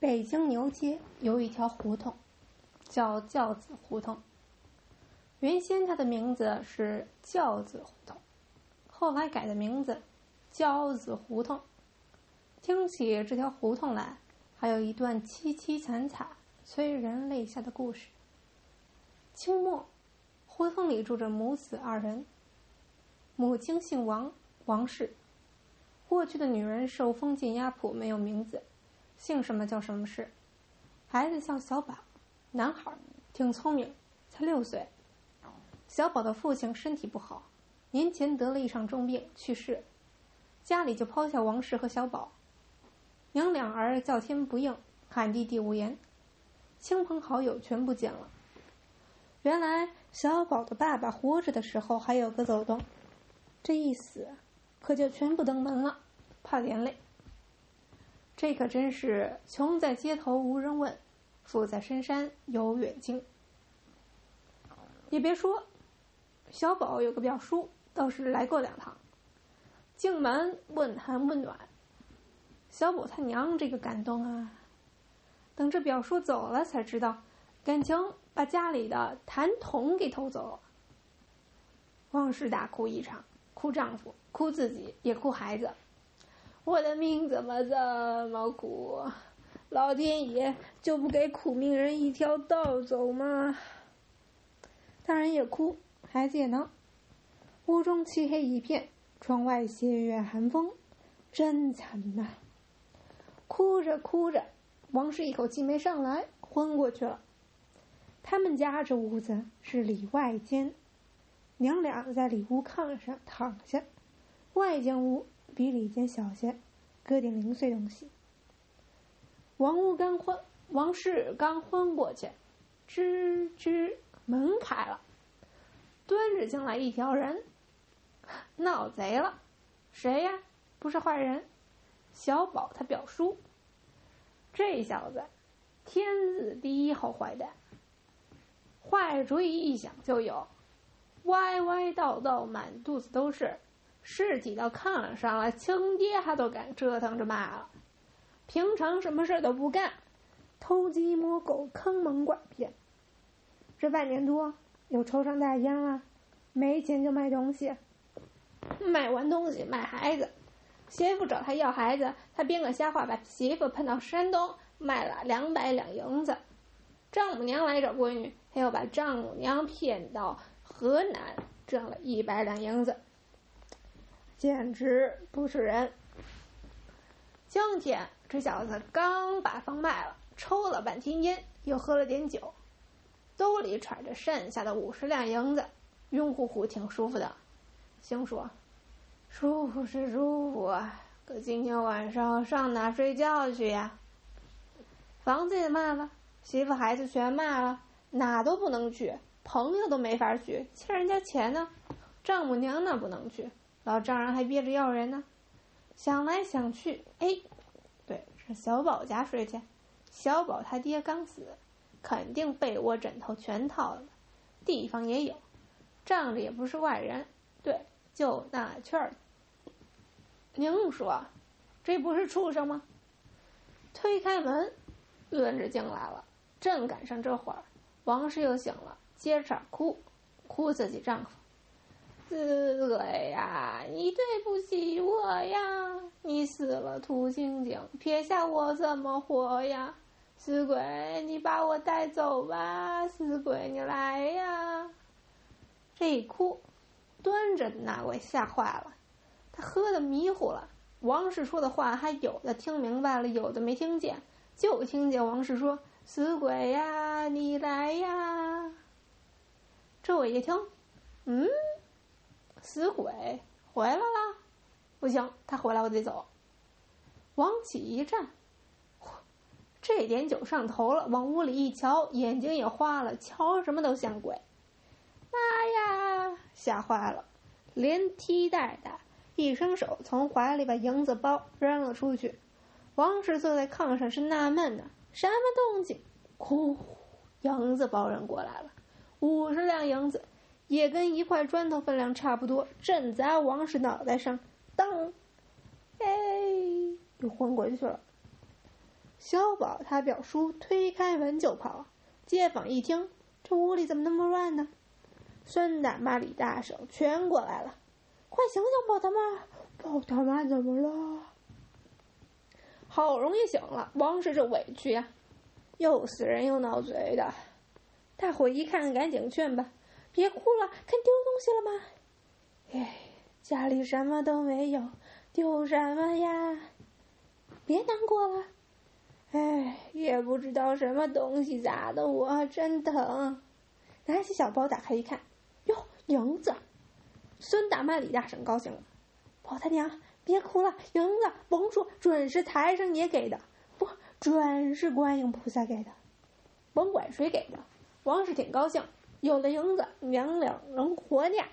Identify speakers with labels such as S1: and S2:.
S1: 北京牛街有一条胡同，叫教子胡同。原先它的名字是教子胡同，后来改的名字教子胡同。听起这条胡同来，还有一段凄凄惨惨、催人泪下的故事。清末，胡同里住着母子二人，母亲姓王，王氏。过去的女人受封进压迫，没有名字，姓什么叫什么氏。孩子叫小宝，男孩，挺聪明，才六岁。小宝的父亲身体不好，年前得了一场重病去世，家里就抛下王氏和小宝。娘两儿叫天不应，喊地地无言，亲朋好友全不见了。原来小宝的爸爸活着的时候还有个走动，这一死。可就全部登门了，怕连累。这可真是穷在街头无人问，富在深山有远近。也别说，小宝有个表叔倒是来过两趟，进门问寒问暖。小宝他娘这个感动啊！等这表叔走了，才知道感情把家里的痰桶给偷走了。王氏大哭一场。哭丈夫，哭自己，也哭孩子。我的命怎么这么苦？老天爷就不给苦命人一条道走吗？大人也哭，孩子也闹。屋中漆黑一片，窗外斜月寒风，真惨呐！哭着哭着，王氏一口气没上来，昏过去了。他们家这屋子是里外间。娘俩在里屋炕上躺下，外间屋比里间小些，搁点零碎东西。王屋刚昏，王氏刚昏过去，吱吱门开了，端着进来一条人，闹贼了，谁呀？不是坏人，小宝他表叔。这小子，天字第一号坏蛋，坏主意一想就有。歪歪道道，满肚子都是，尸体到炕上了，亲爹他都敢折腾着骂了。平常什么事都不干，偷鸡摸狗，坑蒙拐骗。这半年多又抽上大烟了，没钱就卖东西，卖完东西卖孩子，媳妇找他要孩子，他编个瞎话把媳妇骗到山东卖了两百两银子。丈母娘来找闺女，他又把丈母娘骗到。河南挣了一百两银子，简直不是人。今天这小子刚把房卖了，抽了半天烟，又喝了点酒，兜里揣着剩下的五十两银子，晕乎乎，挺舒服的。心说：“舒服是舒服，可今天晚上上哪睡觉去呀？房子也卖了，媳妇孩子全卖了，哪都不能去。”朋友都没法去，欠人家钱呢；丈母娘那不能去，老丈人还憋着要人呢。想来想去，哎，对，是小宝家睡去。小宝他爹刚死，肯定被窝枕头全套了，地方也有，仗着也不是外人，对，就那去儿。您说，这不是畜生吗？推开门，轮着进来了。正赶上这会儿，王氏又醒了。接着哭，哭自己丈夫，死鬼呀！你对不起我呀！你死了土青青，撇下我怎么活呀？死鬼，你把我带走吧！死鬼，你来呀！这一哭，端着的那位吓坏了，他喝的迷糊了。王氏说的话，还有的听明白了，有的没听见，就听见王氏说：“死鬼呀，你来呀！”这我一听，嗯，死鬼回来啦，不行，他回来我得走。王启一站，这点酒上头了，往屋里一瞧，眼睛也花了，瞧什么都像鬼。妈呀，吓坏了，连踢带打，一伸手从怀里把银子包扔了出去。王氏坐在炕上是纳闷呢，什么动静？呼，银子包扔过来了。五十两银子，也跟一块砖头分量差不多，正砸王氏脑袋上，当，哎，又昏过去了。小宝他表叔推开门就跑。街坊一听，这屋里怎么那么乱呢？孙大妈、李大婶全过来了，快醒醒宝他妈！宝他妈怎么了？好容易醒了，王氏这委屈呀，又死人又闹嘴的。大伙一看，赶紧劝吧：“别哭了，看丢东西了吗？”哎，家里什么都没有，丢什么呀？别难过了。哎，也不知道什么东西砸的我，真疼。拿起小包打开一看。哟，银子！孙大妈、李大婶高兴了。宝他娘，别哭了，银子甭说，准是财神爷给的，不准是观音菩萨给的，甭管谁给的，王氏挺高兴，有了银子，娘俩能活下。